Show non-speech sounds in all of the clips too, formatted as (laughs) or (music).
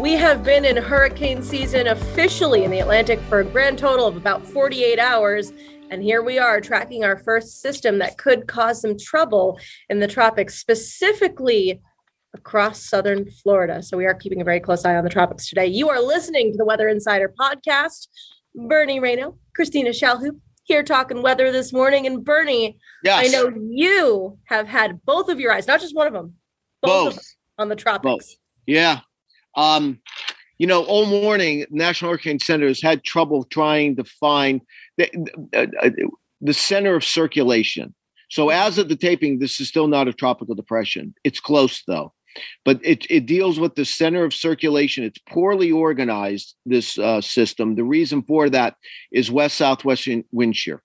We have been in hurricane season officially in the Atlantic for a grand total of about 48 hours. And here we are tracking our first system that could cause some trouble in the tropics, specifically across southern Florida. So we are keeping a very close eye on the tropics today. You are listening to the Weather Insider podcast. Bernie Rayno, Christina Shalhoub here talking weather this morning. And Bernie, yes. I know you have had both of your eyes, not just one of them, both, both. Of on the tropics. Both. Yeah. Um, you know, all morning, National Hurricane Center has had trouble trying to find the, uh, uh, the center of circulation. So, as of the taping, this is still not a tropical depression. It's close, though but it, it deals with the center of circulation. It's poorly organized, this uh, system. The reason for that is west southwest wind shear.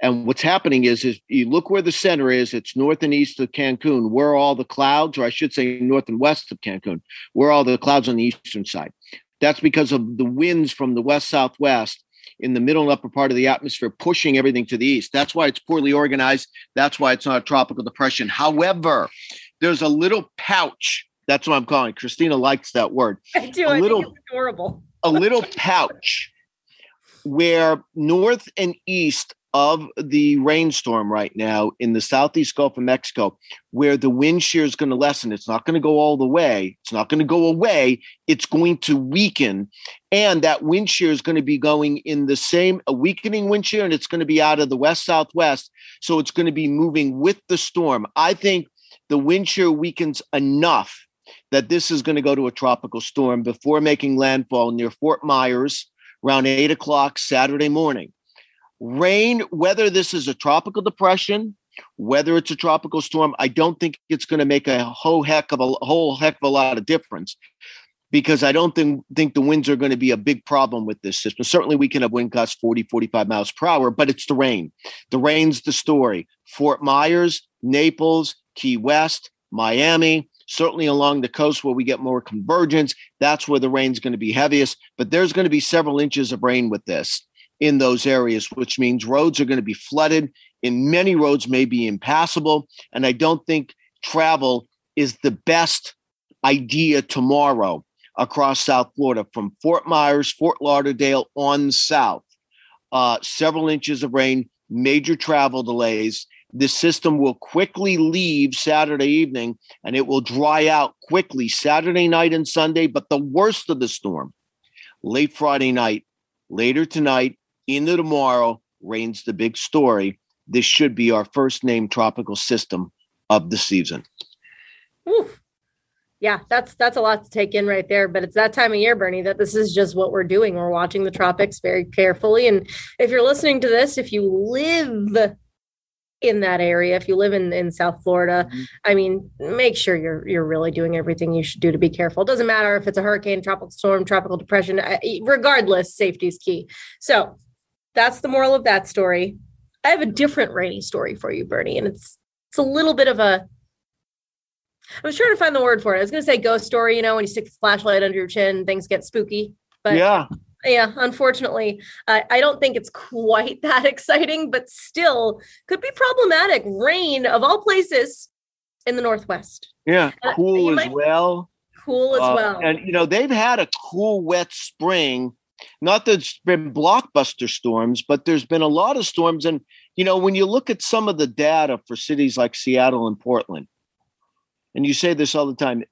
And what's happening is, is you look where the center is, it's north and east of Cancun, where all the clouds, or I should say north and west of Cancun, where all the clouds on the eastern side. That's because of the winds from the west southwest in the middle and upper part of the atmosphere pushing everything to the east. That's why it's poorly organized. That's why it's not a tropical depression. However, there's a little pouch. That's what I'm calling. Christina likes that word. (laughs) I do. A I little, think it's adorable. a little pouch where north and east of the rainstorm right now in the southeast Gulf of Mexico, where the wind shear is going to lessen. It's not going to go all the way. It's not going to go away. It's going to weaken. And that wind shear is going to be going in the same, a weakening wind shear, and it's going to be out of the west southwest. So it's going to be moving with the storm. I think the wind shear weakens enough that this is going to go to a tropical storm before making landfall near Fort Myers around eight o'clock Saturday morning. Rain, whether this is a tropical depression, whether it's a tropical storm, I don't think it's going to make a whole heck of a whole heck of a lot of difference because I don't think, think the winds are going to be a big problem with this system. Certainly, we can have wind gusts 40, 45 miles per hour, but it's the rain. The rain's the story. Fort Myers, Naples, Key West, Miami, certainly along the coast where we get more convergence. That's where the rain's going to be heaviest. But there's going to be several inches of rain with this in those areas, which means roads are going to be flooded. In many roads may be impassable. And I don't think travel is the best idea tomorrow across South Florida from Fort Myers, Fort Lauderdale on south. Uh, several inches of rain, major travel delays. This system will quickly leave Saturday evening and it will dry out quickly Saturday night and Sunday. But the worst of the storm, late Friday night, later tonight, into tomorrow, rains the big story. This should be our first named tropical system of the season. Oof. Yeah, that's that's a lot to take in right there. But it's that time of year, Bernie, that this is just what we're doing. We're watching the tropics very carefully. And if you're listening to this, if you live in that area, if you live in, in South Florida, mm-hmm. I mean, make sure you're you're really doing everything you should do to be careful. It doesn't matter if it's a hurricane, tropical storm, tropical depression, regardless, safety is key. So that's the moral of that story. I have a different rainy story for you, Bernie, and it's it's a little bit of a I was trying to find the word for it. I was going to say ghost story, you know, when you stick the flashlight under your chin, things get spooky. But yeah, yeah, unfortunately, uh, I don't think it's quite (laughs) that exciting, but still could be problematic. Rain of all places in the Northwest. Yeah, uh, cool uh, as well. Cool as uh, well. And, you know, they've had a cool, wet spring. Not that it's been blockbuster storms, but there's been a lot of storms. And, you know, when you look at some of the data for cities like Seattle and Portland, and you say this all the time,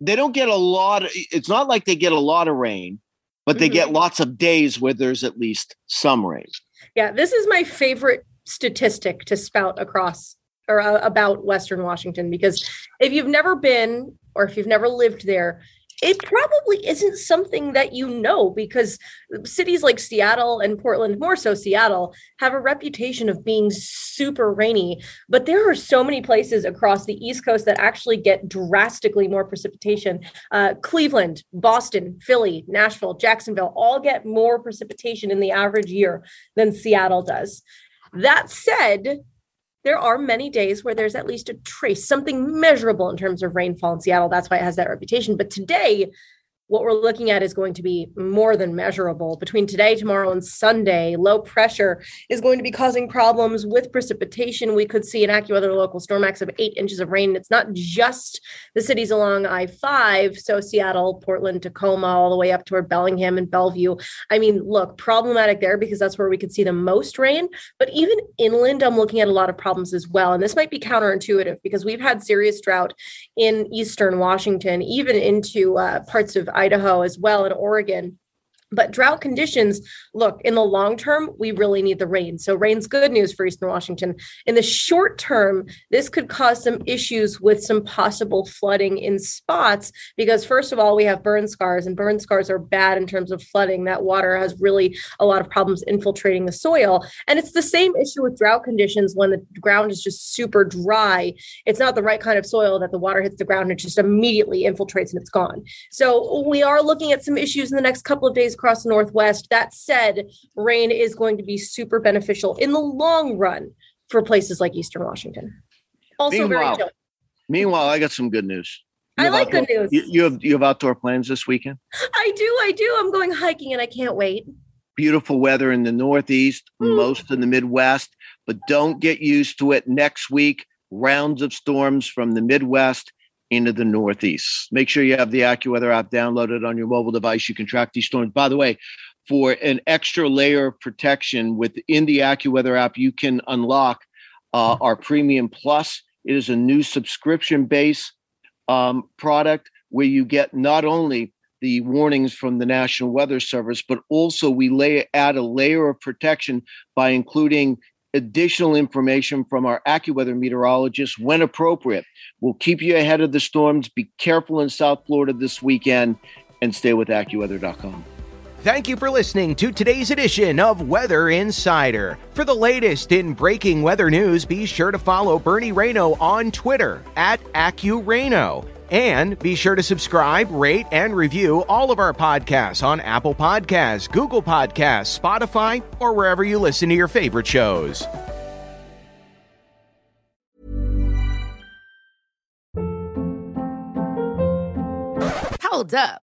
they don't get a lot. Of, it's not like they get a lot of rain, but they mm-hmm. get lots of days where there's at least some rain. Yeah, this is my favorite statistic to spout across or uh, about Western Washington because if you've never been or if you've never lived there, it probably isn't something that you know because cities like Seattle and Portland, more so Seattle, have a reputation of being super rainy. But there are so many places across the East Coast that actually get drastically more precipitation. Uh, Cleveland, Boston, Philly, Nashville, Jacksonville all get more precipitation in the average year than Seattle does. That said, there are many days where there's at least a trace, something measurable in terms of rainfall in Seattle. That's why it has that reputation. But today, what we're looking at is going to be more than measurable. Between today, tomorrow, and Sunday, low pressure is going to be causing problems with precipitation. We could see an AccuWeather local storm max of eight inches of rain. It's not just the cities along I 5, so Seattle, Portland, Tacoma, all the way up toward Bellingham and Bellevue. I mean, look, problematic there because that's where we could see the most rain. But even inland, I'm looking at a lot of problems as well. And this might be counterintuitive because we've had serious drought in eastern Washington, even into uh, parts of Idaho as well in Oregon. But drought conditions, look, in the long term, we really need the rain. So, rain's good news for Eastern Washington. In the short term, this could cause some issues with some possible flooding in spots because, first of all, we have burn scars, and burn scars are bad in terms of flooding. That water has really a lot of problems infiltrating the soil. And it's the same issue with drought conditions when the ground is just super dry. It's not the right kind of soil that the water hits the ground and it just immediately infiltrates and it's gone. So, we are looking at some issues in the next couple of days across the Northwest. That said, rain is going to be super beneficial in the long run for places like Eastern Washington. Also, Meanwhile-. Meanwhile, I got some good news. You I like good outdoor- news. You, you have you have outdoor plans this weekend? I do, I do. I'm going hiking and I can't wait. Beautiful weather in the Northeast, Mm. most in the Midwest, but don't get used to it. Next week, rounds of storms from the Midwest into the Northeast. Make sure you have the AccuWeather app downloaded on your mobile device. You can track these storms. By the way, for an extra layer of protection within the AccuWeather app, you can unlock uh, our Premium Plus. It is a new subscription based um, product where you get not only the warnings from the National Weather Service, but also we lay add a layer of protection by including additional information from our AccuWeather meteorologists when appropriate. We'll keep you ahead of the storms. Be careful in South Florida this weekend and stay with AccuWeather.com. Thank you for listening to today's edition of Weather Insider. For the latest in breaking weather news, be sure to follow Bernie Rayno on Twitter at AccuRayno. And be sure to subscribe, rate, and review all of our podcasts on Apple Podcasts, Google Podcasts, Spotify, or wherever you listen to your favorite shows. Hold up.